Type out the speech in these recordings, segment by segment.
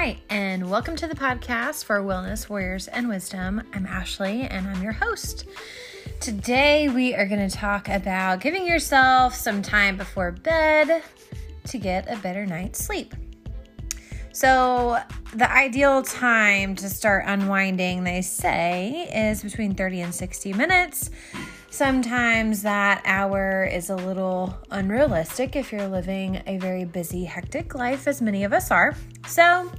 Hi, and welcome to the podcast for Wellness, Warriors, and Wisdom. I'm Ashley, and I'm your host. Today, we are going to talk about giving yourself some time before bed to get a better night's sleep. So, the ideal time to start unwinding, they say, is between 30 and 60 minutes. Sometimes that hour is a little unrealistic if you're living a very busy, hectic life, as many of us are. So,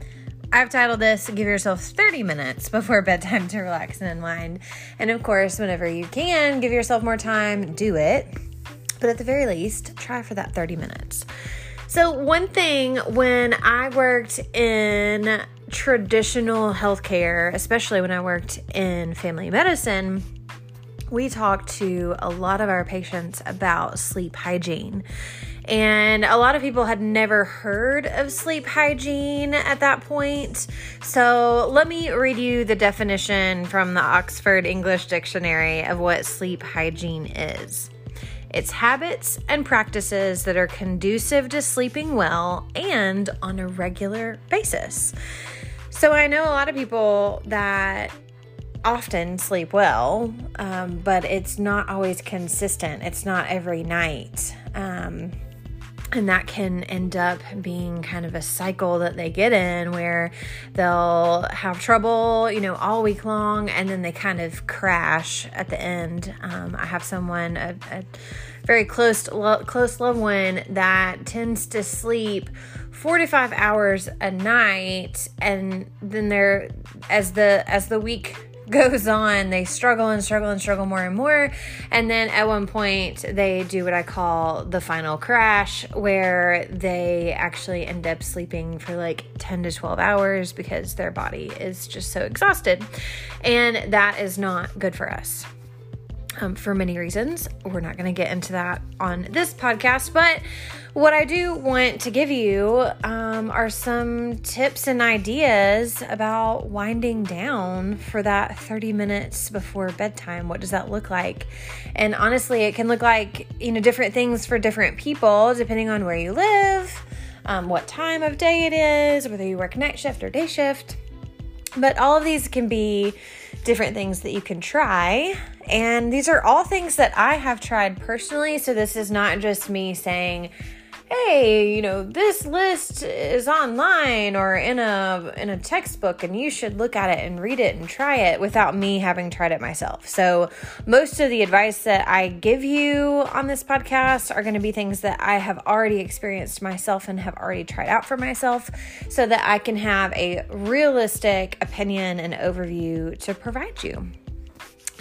I've titled this Give Yourself 30 Minutes Before Bedtime to Relax and Unwind. And of course, whenever you can, give yourself more time, do it. But at the very least, try for that 30 minutes. So, one thing when I worked in traditional healthcare, especially when I worked in family medicine, we talked to a lot of our patients about sleep hygiene. And a lot of people had never heard of sleep hygiene at that point. So, let me read you the definition from the Oxford English Dictionary of what sleep hygiene is. It's habits and practices that are conducive to sleeping well and on a regular basis. So, I know a lot of people that often sleep well, um, but it's not always consistent. It's not every night. Um, and that can end up being kind of a cycle that they get in where they'll have trouble, you know, all week long and then they kind of crash at the end. Um, I have someone, a, a very close, lo- close loved one that tends to sleep four to five hours a night and then they're as the as the week goes on, they struggle and struggle and struggle more and more. And then at one point, they do what I call the final crash, where they actually end up sleeping for like 10 to 12 hours because their body is just so exhausted. And that is not good for us um, for many reasons. We're not going to get into that on this podcast, but what I do want to give you um, are some tips and ideas about winding down for that 30 minutes before bedtime. What does that look like? And honestly, it can look like, you know, different things for different people depending on where you live, um, what time of day it is, whether you work night shift or day shift. But all of these can be different things that you can try. And these are all things that I have tried personally. So this is not just me saying, hey, you know, this list is online or in a in a textbook and you should look at it and read it and try it without me having tried it myself. So, most of the advice that I give you on this podcast are going to be things that I have already experienced myself and have already tried out for myself so that I can have a realistic opinion and overview to provide you.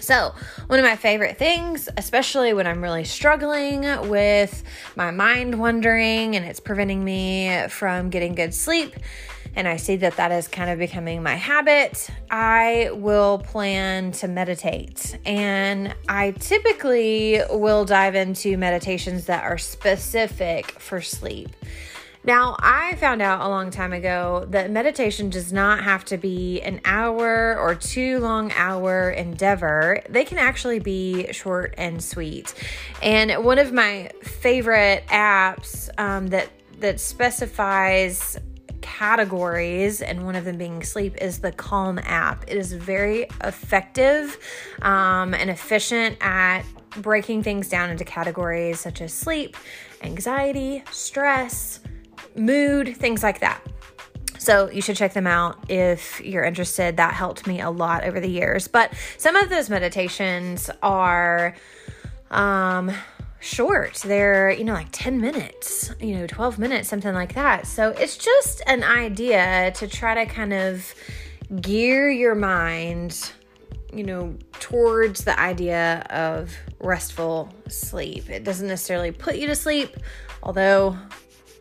So, one of my favorite things, especially when I'm really struggling with my mind wandering and it's preventing me from getting good sleep, and I see that that is kind of becoming my habit, I will plan to meditate. And I typically will dive into meditations that are specific for sleep. Now, I found out a long time ago that meditation does not have to be an hour or two long hour endeavor. They can actually be short and sweet. And one of my favorite apps um, that that specifies categories, and one of them being sleep, is the Calm app. It is very effective um, and efficient at breaking things down into categories such as sleep, anxiety, stress mood, things like that. So you should check them out if you're interested. That helped me a lot over the years. But some of those meditations are um short. They're, you know, like 10 minutes, you know, 12 minutes, something like that. So it's just an idea to try to kind of gear your mind, you know, towards the idea of restful sleep. It doesn't necessarily put you to sleep, although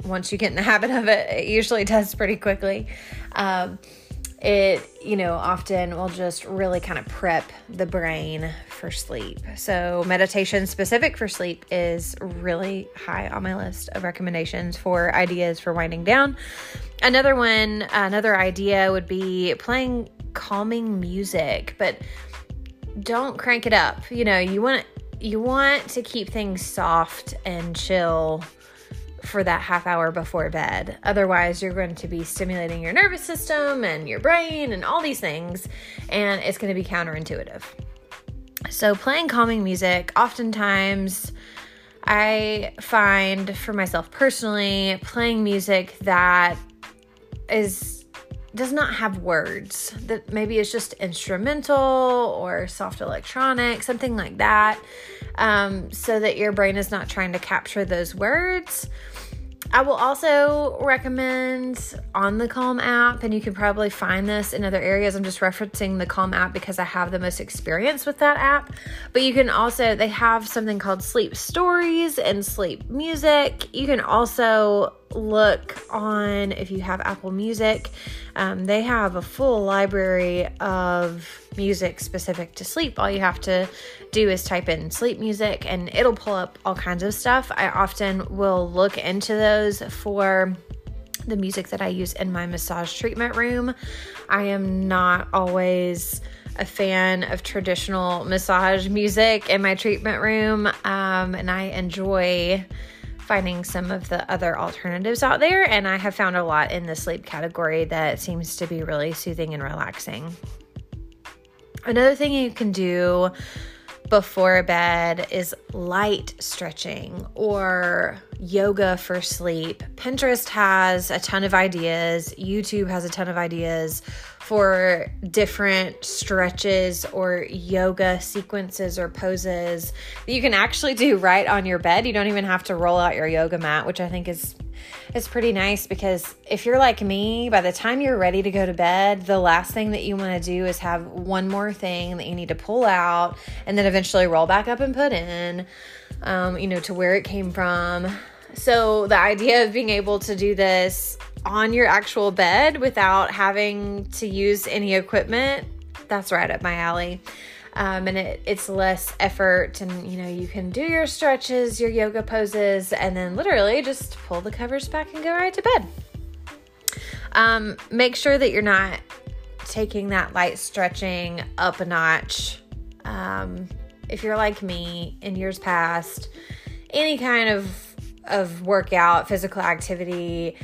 once you get in the habit of it, it usually does pretty quickly. Um, it, you know, often will just really kind of prep the brain for sleep. So, meditation specific for sleep is really high on my list of recommendations for ideas for winding down. Another one, another idea would be playing calming music, but don't crank it up. You know, you want you want to keep things soft and chill for that half hour before bed. Otherwise, you're going to be stimulating your nervous system and your brain and all these things, and it's going to be counterintuitive. So, playing calming music, oftentimes, I find for myself personally, playing music that is does not have words that maybe it's just instrumental or soft electronic something like that um, so that your brain is not trying to capture those words I will also recommend on the Calm app, and you can probably find this in other areas. I'm just referencing the Calm app because I have the most experience with that app. But you can also, they have something called Sleep Stories and Sleep Music. You can also look on if you have Apple Music. Um, they have a full library of music specific to sleep. All you have to do is type in sleep music and it'll pull up all kinds of stuff. I often will look into those for the music that I use in my massage treatment room. I am not always a fan of traditional massage music in my treatment room, um, and I enjoy finding some of the other alternatives out there. And I have found a lot in the sleep category that seems to be really soothing and relaxing. Another thing you can do before bed is light stretching or yoga for sleep. Pinterest has a ton of ideas, YouTube has a ton of ideas for different stretches or yoga sequences or poses that you can actually do right on your bed. You don't even have to roll out your yoga mat, which I think is is pretty nice because if you're like me, by the time you're ready to go to bed, the last thing that you want to do is have one more thing that you need to pull out and then eventually roll back up and put in, um, you know, to where it came from. So the idea of being able to do this on your actual bed without having to use any equipment, that's right up my alley um, and it, it's less effort and you know you can do your stretches your yoga poses and then literally just pull the covers back and go right to bed. Um, make sure that you're not taking that light stretching up a notch. Um, if you're like me in years past any kind of of workout physical activity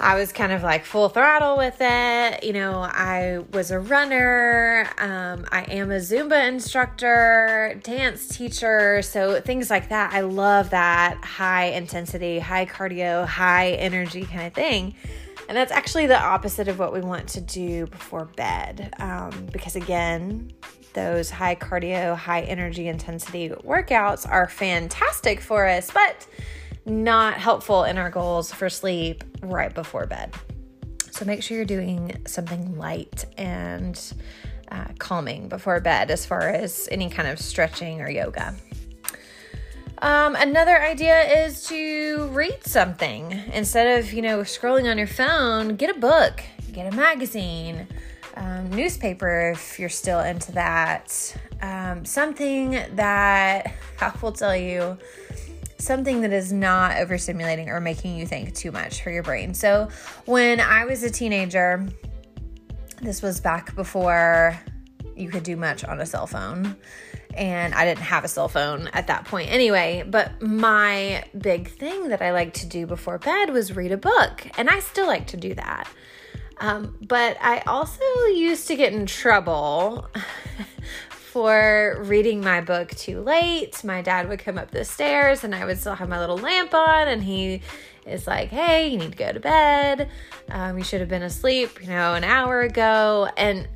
I was kind of like full throttle with it. You know, I was a runner. Um, I am a Zumba instructor, dance teacher. So things like that. I love that high intensity, high cardio, high energy kind of thing. And that's actually the opposite of what we want to do before bed. Um, because again, those high cardio, high energy intensity workouts are fantastic for us, but not helpful in our goals for sleep right before bed. So make sure you're doing something light and uh, calming before bed as far as any kind of stretching or yoga. Um, another idea is to read something instead of you know scrolling on your phone. Get a book, get a magazine, um, newspaper if you're still into that. Um, something that I will tell you something that is not overstimulating or making you think too much for your brain. So, when I was a teenager, this was back before you could do much on a cell phone. And I didn't have a cell phone at that point anyway. But my big thing that I like to do before bed was read a book. And I still like to do that. Um, but I also used to get in trouble for reading my book too late. My dad would come up the stairs and I would still have my little lamp on, and he is like, Hey, you need to go to bed. Um, you should have been asleep, you know, an hour ago. And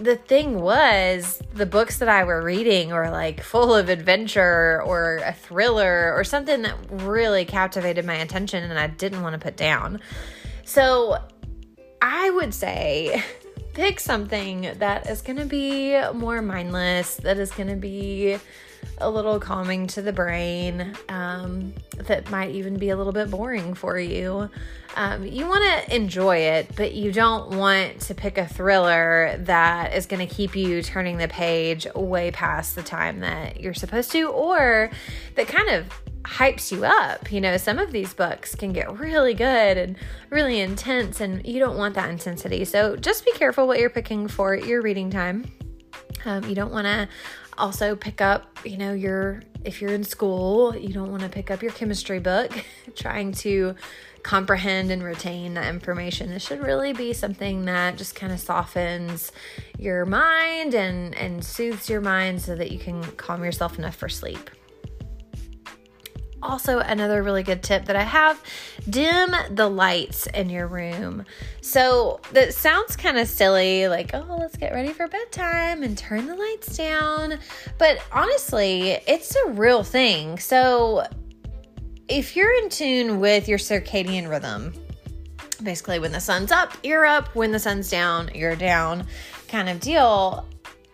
the thing was, the books that I were reading were like full of adventure or a thriller or something that really captivated my attention and I didn't want to put down. So I would say pick something that is going to be more mindless, that is going to be a little calming to the brain, um, that might even be a little bit boring for you. Um, you want to enjoy it, but you don't want to pick a thriller that is going to keep you turning the page way past the time that you're supposed to, or that kind of hypes you up. You know, some of these books can get really good and really intense, and you don't want that intensity. So just be careful what you're picking for your reading time. Um, you don't want to also pick up, you know, your if you're in school, you don't want to pick up your chemistry book trying to comprehend and retain that information. It should really be something that just kind of softens your mind and, and soothes your mind so that you can calm yourself enough for sleep. Also, another really good tip that I have dim the lights in your room. So, that sounds kind of silly, like, oh, let's get ready for bedtime and turn the lights down. But honestly, it's a real thing. So, if you're in tune with your circadian rhythm, basically when the sun's up, you're up, when the sun's down, you're down kind of deal,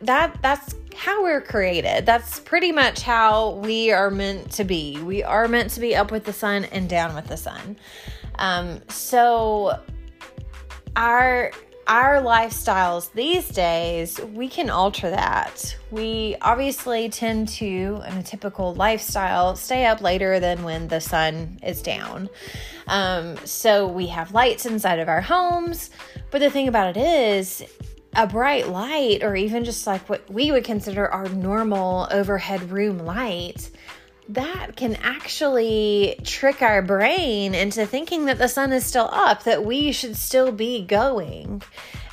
that that's how we're created. That's pretty much how we are meant to be. We are meant to be up with the sun and down with the sun. Um, so our our lifestyles these days, we can alter that. We obviously tend to, in a typical lifestyle, stay up later than when the sun is down. Um, so we have lights inside of our homes. But the thing about it is, a bright light, or even just like what we would consider our normal overhead room light, that can actually trick our brain into thinking that the sun is still up, that we should still be going.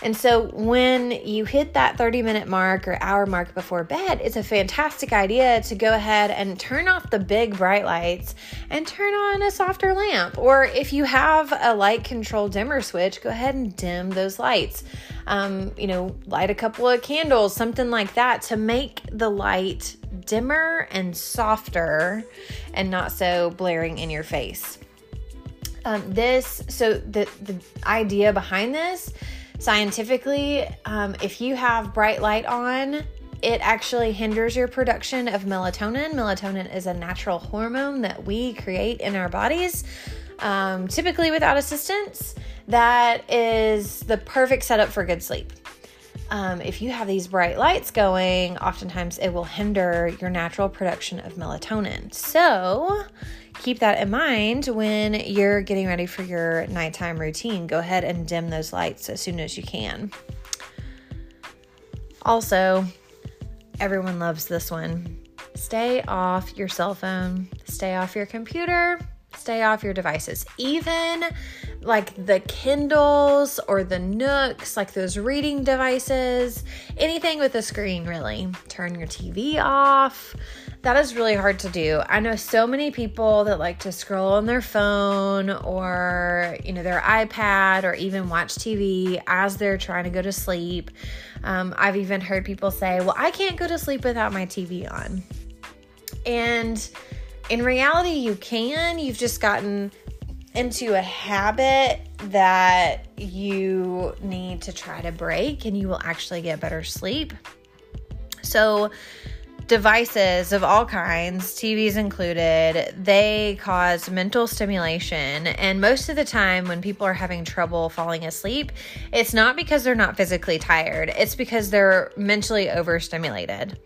And so when you hit that 30 minute mark or hour mark before bed, it's a fantastic idea to go ahead and turn off the big bright lights and turn on a softer lamp. Or if you have a light control dimmer switch, go ahead and dim those lights. Um, you know, light a couple of candles, something like that to make the light dimmer and softer and not so blaring in your face. Um, this, so the, the idea behind this scientifically, um, if you have bright light on, it actually hinders your production of melatonin. Melatonin is a natural hormone that we create in our bodies, um, typically without assistance. That is the perfect setup for good sleep um, if you have these bright lights going, oftentimes it will hinder your natural production of melatonin. So keep that in mind when you're getting ready for your nighttime routine. Go ahead and dim those lights as soon as you can. Also, everyone loves this one. Stay off your cell phone, stay off your computer, stay off your devices. Even like the Kindles or the Nooks, like those reading devices, anything with a screen, really. Turn your TV off. That is really hard to do. I know so many people that like to scroll on their phone or, you know, their iPad or even watch TV as they're trying to go to sleep. Um, I've even heard people say, well, I can't go to sleep without my TV on. And in reality, you can. You've just gotten into a habit that you need to try to break and you will actually get better sleep. So, devices of all kinds, TVs included, they cause mental stimulation. And most of the time, when people are having trouble falling asleep, it's not because they're not physically tired, it's because they're mentally overstimulated.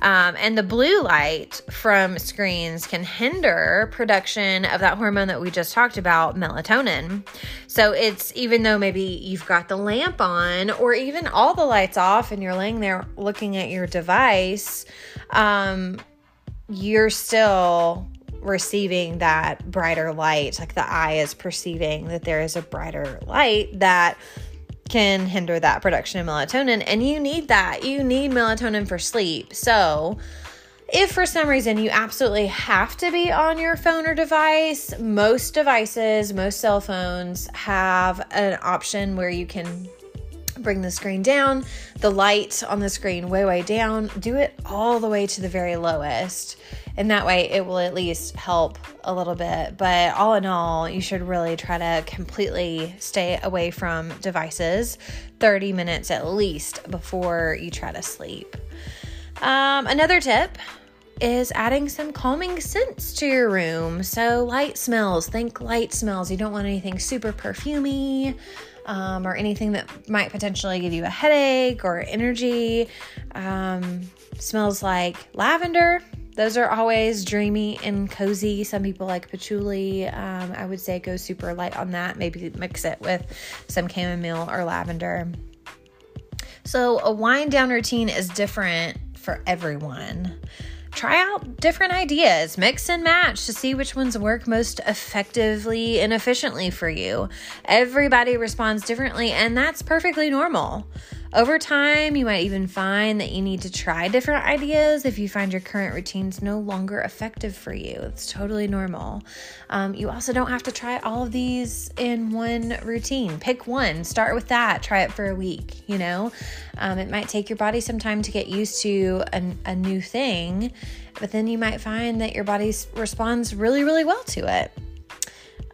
Um, and the blue light from screens can hinder production of that hormone that we just talked about, melatonin. So it's even though maybe you've got the lamp on or even all the lights off and you're laying there looking at your device, um, you're still receiving that brighter light. Like the eye is perceiving that there is a brighter light that can hinder that production of melatonin. And you need that. You need melatonin for sleep. So, if for some reason you absolutely have to be on your phone or device, most devices, most cell phones have an option where you can bring the screen down, the light on the screen way, way down, do it all the way to the very lowest and that way it will at least help a little bit. But all in all, you should really try to completely stay away from devices 30 minutes at least before you try to sleep. Um, another tip is adding some calming scents to your room. So, light smells, think light smells. You don't want anything super perfumy. Um, or anything that might potentially give you a headache or energy. Um, smells like lavender, those are always dreamy and cozy. Some people like patchouli. Um, I would say go super light on that. Maybe mix it with some chamomile or lavender. So, a wind down routine is different for everyone try out different ideas, mix and match to see which ones work most effectively and efficiently for you. Everybody responds differently, and that's perfectly normal. Over time, you might even find that you need to try different ideas if you find your current routines no longer effective for you. It's totally normal. Um, you also don't have to try all of these in one routine. Pick one, start with that, try it for a week. You know, um, it might take your body some time to get used to an, a new thing, but then you might find that your body responds really, really well to it.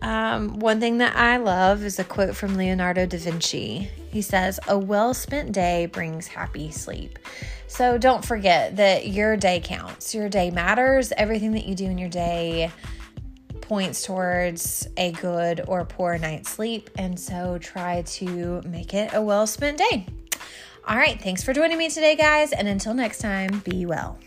Um, one thing that I love is a quote from Leonardo da Vinci. He says, A well spent day brings happy sleep. So don't forget that your day counts. Your day matters. Everything that you do in your day points towards a good or poor night's sleep. And so try to make it a well spent day. All right. Thanks for joining me today, guys. And until next time, be well.